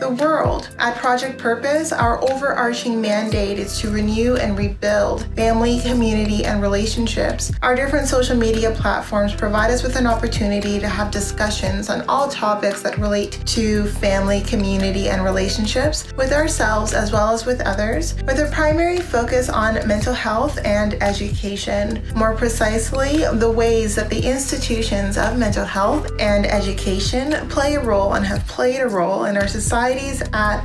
the world. At Project Purpose, our overarching mandate is to renew and rebuild family, community, and relationships. Our different social media platforms provide us with an opportunity to have discussions on all topics that relate to family, community, and relationships with ourselves as well as with others, with a primary focus on mental health and education. More precisely, the ways that the institutions of mental health and education play a role and have played a role in our society societies at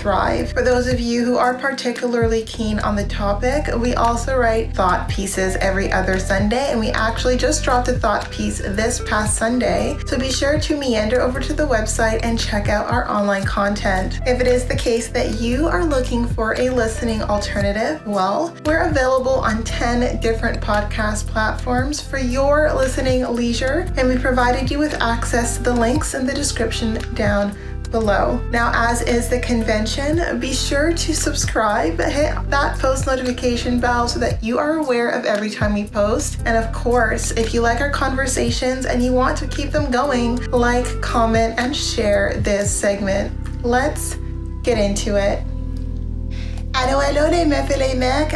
thrive. For those of you who are particularly keen on the topic, we also write thought pieces every other Sunday, and we actually just dropped a thought piece this past Sunday. So be sure to meander over to the website and check out our online content. If it is the case that you are looking for a listening alternative, well, we're available on 10 different podcast platforms for your listening leisure, and we provided you with access to the links in the description down below. Now, as is the convention, be sure to subscribe, hit that post notification bell so that you are aware of every time we post. And of course, if you like our conversations and you want to keep them going, like, comment, and share this segment. Let's get into it.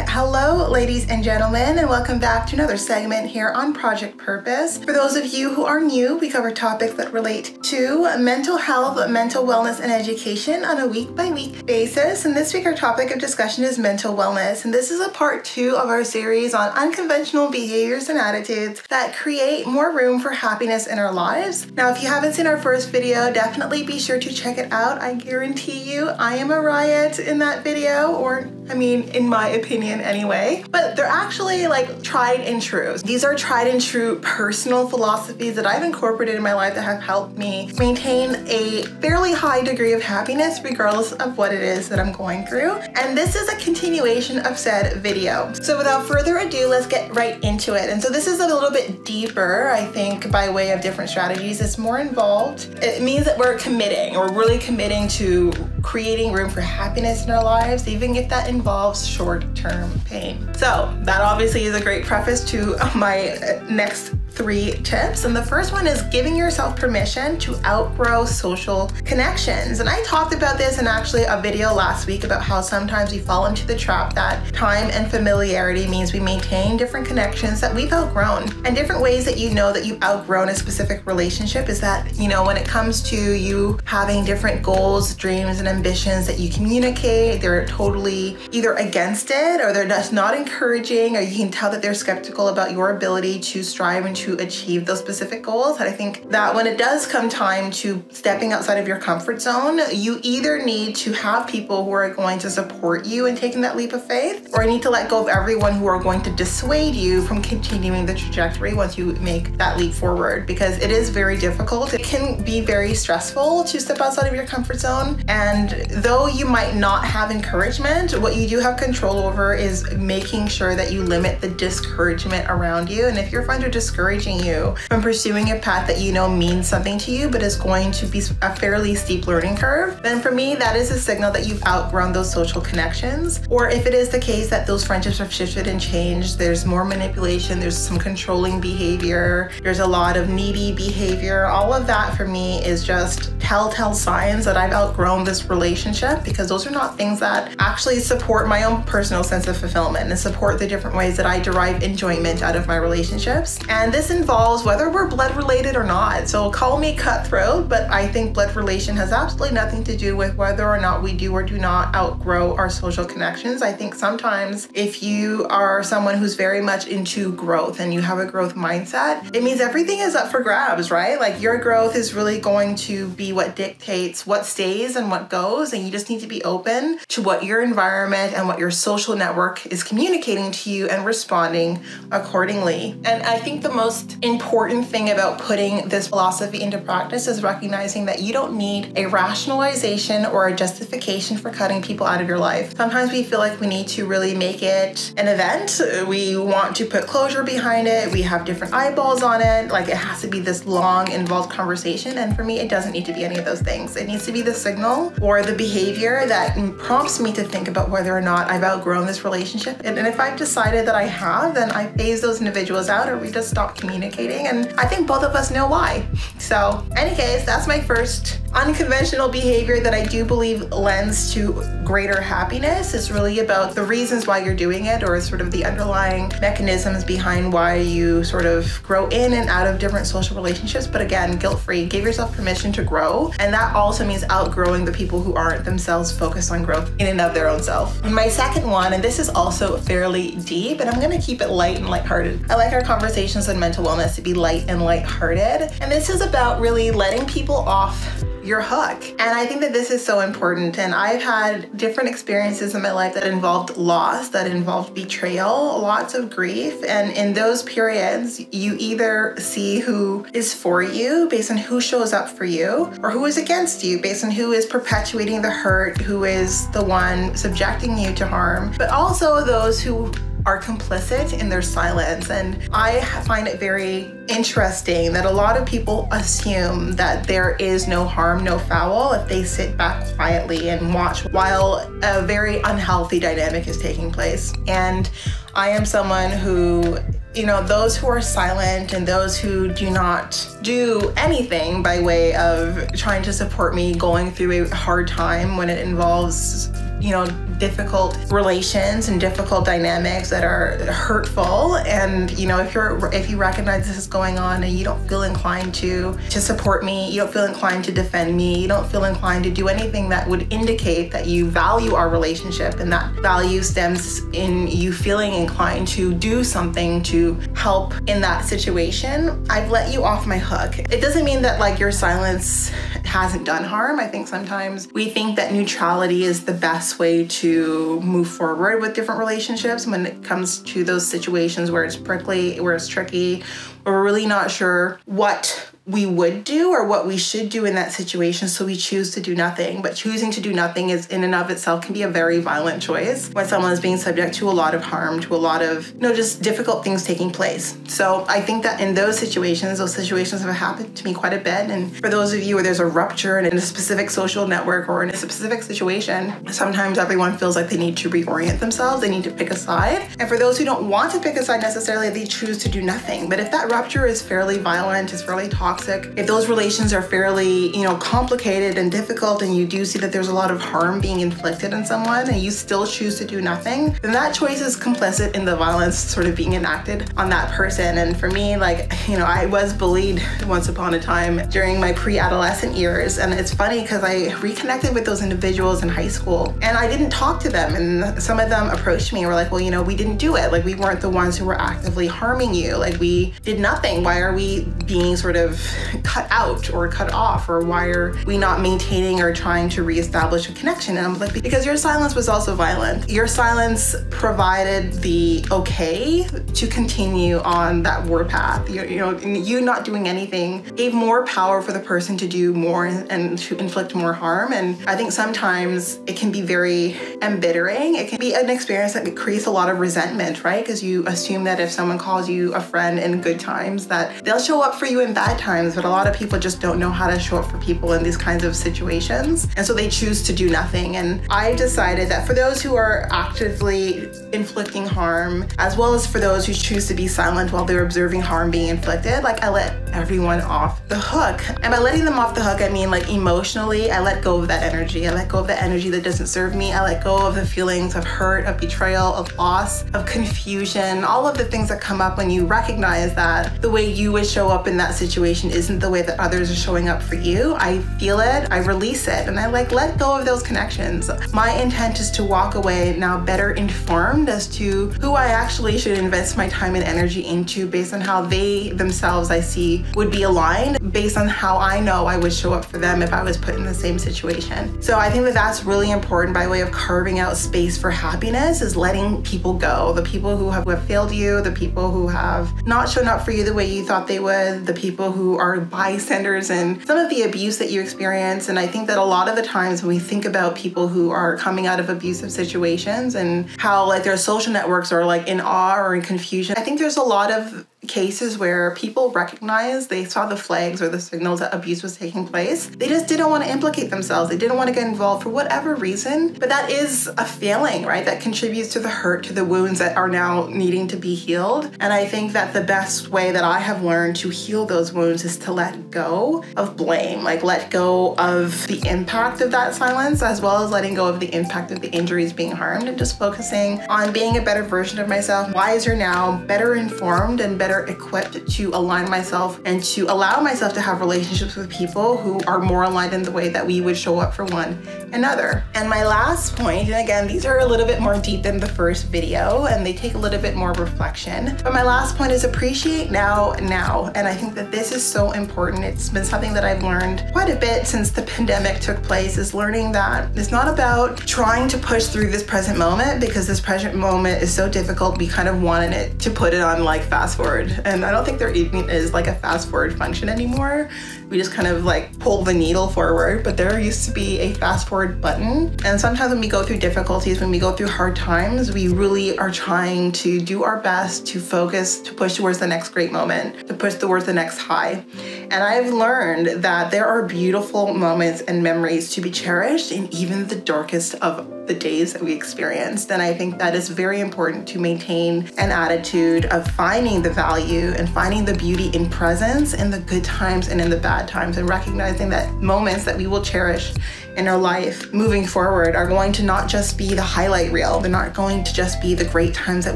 Hello, ladies and gentlemen, and welcome back to another segment here on Project Purpose. For those of you who are new, we cover topics that relate to mental health, mental wellness, and education on a week by week basis. And this week, our topic of discussion is mental wellness. And this is a part two of our series on unconventional behaviors and attitudes that create more room for happiness in our lives. Now, if you haven't seen our first video, definitely be sure to check it out. I guarantee you, I am a riot in that video, or I mean, in my opinion anyway. But they're actually like tried and true. These are tried and true personal philosophies that I've incorporated in my life that have helped me maintain a fairly high degree of happiness regardless of what it is that I'm going through. And this is a continuation of said video. So without further ado, let's get right into it. And so this is a little bit deeper, I think, by way of different strategies. It's more involved. It means that we're committing, we're really committing to creating room for happiness in our lives, even if that involves short term pain. So, that obviously is a great preface to my next three tips. And the first one is giving yourself permission to outgrow social connections. And I talked about this in actually a video last week about how sometimes we fall into the trap that time and familiarity means we maintain different connections that we've outgrown. And different ways that you know that you've outgrown a specific relationship is that, you know, when it comes to you having different goals, dreams, and ambitions that you communicate, they're totally either against it or they're just not encouraging, or you can tell that they're skeptical about your ability to strive and to achieve those specific goals. And I think that when it does come time to stepping outside of your comfort zone, you either need to have people who are going to support you in taking that leap of faith, or you need to let go of everyone who are going to dissuade you from continuing the trajectory once you make that leap forward because it is very difficult. It can be very stressful to step outside of your comfort zone. And though you might not have encouragement, what you do have control over is making sure that you limit the discouragement around you. And if your friends are discouraged, you from pursuing a path that you know means something to you, but is going to be a fairly steep learning curve, then for me, that is a signal that you've outgrown those social connections. Or if it is the case that those friendships have shifted and changed, there's more manipulation, there's some controlling behavior, there's a lot of needy behavior. All of that for me is just telltale signs that I've outgrown this relationship because those are not things that actually support my own personal sense of fulfillment and support the different ways that I derive enjoyment out of my relationships. And this involves whether we're blood related or not. So call me cutthroat, but I think blood relation has absolutely nothing to do with whether or not we do or do not outgrow our social connections. I think sometimes if you are someone who's very much into growth and you have a growth mindset, it means everything is up for grabs, right? Like your growth is really going to be what dictates what stays and what goes. And you just need to be open to what your environment and what your social network is communicating to you and responding accordingly. And I think the most important thing about putting this philosophy into practice is recognizing that you don't need a rationalization or a justification for cutting people out of your life. Sometimes we feel like we need to really make it an event. We want to put closure behind it. We have different eyeballs on it. Like it has to be this long, involved conversation. And for me, it doesn't need to be any of those things. It needs to be the signal or the behavior that prompts me to think about whether or not I've outgrown this relationship. And, and if I've decided that I have, then I phase those individuals out or we just stop communicating. And I think both of us know why. So, any case, that's my first unconventional behavior that I do believe lends to greater happiness. It's really about the reasons why you're doing it or sort of the underlying mechanisms behind why you sort of grow in and out of different social relationships. But again, guilt free. Give yourself permission to grow. And that also means outgrowing the people who aren't themselves focused on growth in and of their own self. My second one, and this is also fairly deep, and I'm gonna keep it light and lighthearted. I like our conversations on mental wellness to be light and lighthearted. And this is about really letting people off your hook. And I think that this is so important. And I've had different experiences in my life that involved loss, that involved betrayal, lots of grief. And in those periods, you either see who is for you based on who shows up for you, or who is against you based on who is perpetuating the hurt, who is the one subjecting you to harm, but also those who are complicit in their silence. And I find it very interesting that a lot of people assume that there is no harm, no foul if they sit back quietly and watch while a very unhealthy dynamic is taking place. And I am someone who you know, those who are silent and those who do not do anything by way of trying to support me going through a hard time when it involves, you know, difficult relations and difficult dynamics that are hurtful. And you know if you're if you recognize this is going on and you don't feel inclined to to support me you don't feel inclined to defend me you don't feel inclined to do anything that would indicate that you value our relationship and that value stems in you feeling inclined to do something to help in that situation i've let you off my hook. It doesn't mean that like your silence hasn't done harm. I think sometimes we think that neutrality is the best way to move forward with different relationships when it comes to those situations where it's prickly, where it's tricky, we're really not sure what we would do or what we should do in that situation. So we choose to do nothing but choosing to do nothing is in and of itself can be a very violent choice when someone is being subject to a lot of harm to a lot of you know just difficult things taking place. So i think that in those situations those situations have happened to me quite a bit. And for those of you where there's a rupture in a specific social network or in a specific situation sometimes everyone feels like they need to reorient themselves. They need to pick a side. And for those who don't want to pick a side necessarily they choose to do nothing. But if that rupture is fairly violent is fairly toxic toxic, if those relations are fairly, you know, complicated and difficult and you do see that there's a lot of harm being inflicted on someone and you still choose to do nothing, then that choice is complicit in the violence sort of being enacted on that person. And for me, like, you know, I was bullied once upon a time during my pre-adolescent years. And it's funny because I reconnected with those individuals in high school and I didn't talk to them. And some of them approached me and were like, well, you know, we didn't do it. Like we weren't the ones who were actively harming you. Like we did nothing. Why are we being sort of cut out or cut off? Or why are we not maintaining or trying to reestablish a connection? And I'm like, because your silence was also violent. Your silence provided the okay to continue on that warpath. You, you know, you not doing anything gave more power for the person to do more and, and to inflict more harm. And I think sometimes it can be very embittering. It can be an experience that creates a lot of resentment, right? Because you assume that if someone calls you a friend in good times, that they'll show up for you in bad times. But a lot of people just don't know how to show up for people in these kinds of situations. And so they choose to do nothing. And I decided that for those who are actively inflicting harm, as well as for those who choose to be silent while they're observing harm being inflicted, like I let everyone off the hook. And by letting them off the hook, I mean like emotionally, I let go of that energy. I let go of the energy that doesn't serve me. I let go of the feelings of hurt, of betrayal, of loss, of confusion, all of the things that come up when you recognize that the way you would show up in that situation isn't the way that others are showing up for you. I feel it, I release it, and I like let go of those connections. My intent is to walk away now better informed as to who I actually should invest my time and energy into based on how they themselves I see would be aligned based on how I know I would show up for them if I was put in the same situation. So I think that that's really important by way of carving out space for happiness is letting people go. The people who have, who have failed you, the people who have not shown up for you the way you thought they would, the people who are bystanders and some of the abuse that you experience. And I think that a lot of the times when we think about people who are coming out of abusive situations and how like their social networks are like in awe or in confusion, I think there's a lot of cases where people recognized they saw the flags or the signals that abuse was taking place. They just didn't want to implicate themselves. They didn't want to get involved for whatever reason. But that is a failing, right? That contributes to the hurt, to the wounds that are now needing to be healed. And I think that the best way that I have learned to heal those wounds is to let go of blame, like let go of the impact of that silence, as well as letting go of the impact of the injuries being harmed and just focusing on being a better version of myself, wiser now, better informed, and better better equipped to align myself and to allow myself to have relationships with people who are more aligned in the way that we would show up for one another. And my last point, and again, these are a little bit more deep than the first video and they take a little bit more reflection. But my last point is appreciate now, now. And I think that this is so important. It's been something that I've learned quite a bit since the pandemic took place is learning that it's not about trying to push through this present moment because this present moment is so difficult. We kind of wanted it to put it on like fast forward forward. And I don't think there even is like a fast forward function anymore. We just kind of like pull the needle forward, but there used to be a fast forward button. And sometimes when we go through difficulties, when we go through hard times, we really are trying to do our best to focus, to push towards the next great moment, to push towards the next high. And I've learned that there are beautiful moments and memories to be cherished in even the darkest of the days that we experience, And I think that is very important to maintain an attitude of finding the value and finding the beauty in presence in the good times and in the bad times and recognizing that moments that we will cherish in our life moving forward are going to not just be the highlight reel. They're not going to just be the great times that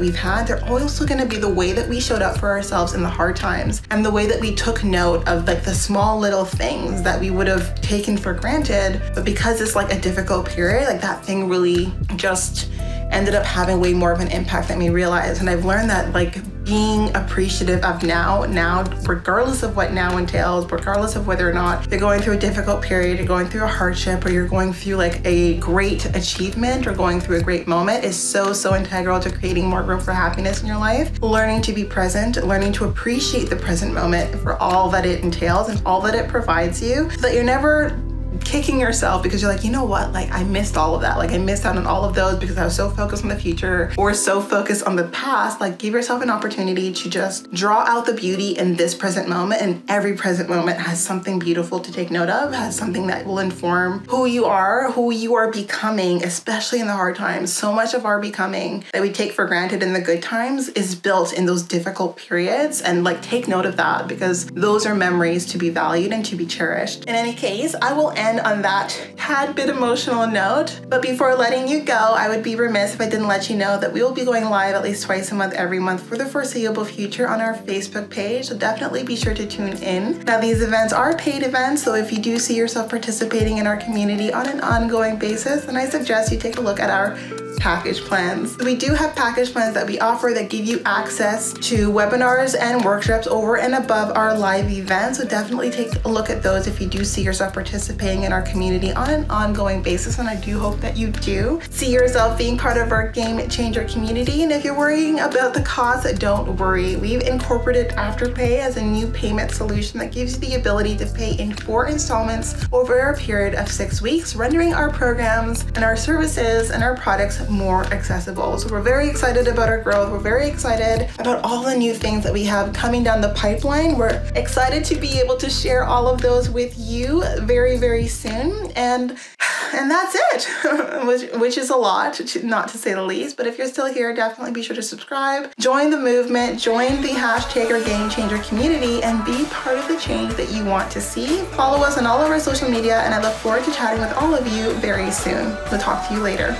we've had. They're also going to be the way that we showed up for ourselves in the hard times and the way that we took note of like the small little things that we would have taken for granted. But because it's like a difficult period, like that thing really just ended up having way more of an impact than we realized. And I've learned that like being appreciative of now, now, regardless of what now entails, regardless of whether or not you're going through a difficult period, you're going through a hardship, or you're going through like a great achievement or going through a great moment is so, so integral to creating more room for happiness in your life. Learning to be present, learning to appreciate the present moment for all that it entails and all that it provides you so that you're never kicking yourself because you're like, you know what? Like, I missed all of that. Like, I missed out on all of those because I was so focused on the future or so focused on the past. Like, give yourself an opportunity to just draw out the beauty in this present moment. And every present moment has something beautiful to take note of, has something that will inform who you are, who you are becoming, especially in the hard times. So much of our becoming that we take for granted in the good times is built in those difficult periods. And like, take note of that because those are memories to be valued and to be cherished. In any case, I will end on that tad bit emotional note. But before letting you go, I would be remiss if I didn't let you know that we will be going live at least twice a month every month for the foreseeable future on our Facebook page. So definitely be sure to tune in. Now, these events are paid events, so if you do see yourself participating in our community on an ongoing basis, then I suggest you take a look at our package plans. We do have package plans that we offer that give you access to webinars and workshops over and above our live events. So definitely take a look at those if you do see yourself participating in our community on an ongoing basis. And I do hope that you do see yourself being part of our game changer community. And if you're worrying about the cost, don't worry. We've incorporated Afterpay as a new payment solution that gives you the ability to pay in four installments over a period of six weeks, rendering our programs and our services and our products more accessible. So we're very excited about our growth. We're very excited about all the new things that we have coming down the pipeline. We're excited to be able to share all of those with you very, very soon. And and that's it, which, which is a lot, not to say the least. But if you're still here, definitely be sure to subscribe, join the movement, join the hashtag or game changer community, and be part of the change that you want to see. Follow us on all of our social media, and I look forward to chatting with all of you very soon. We'll talk to you later.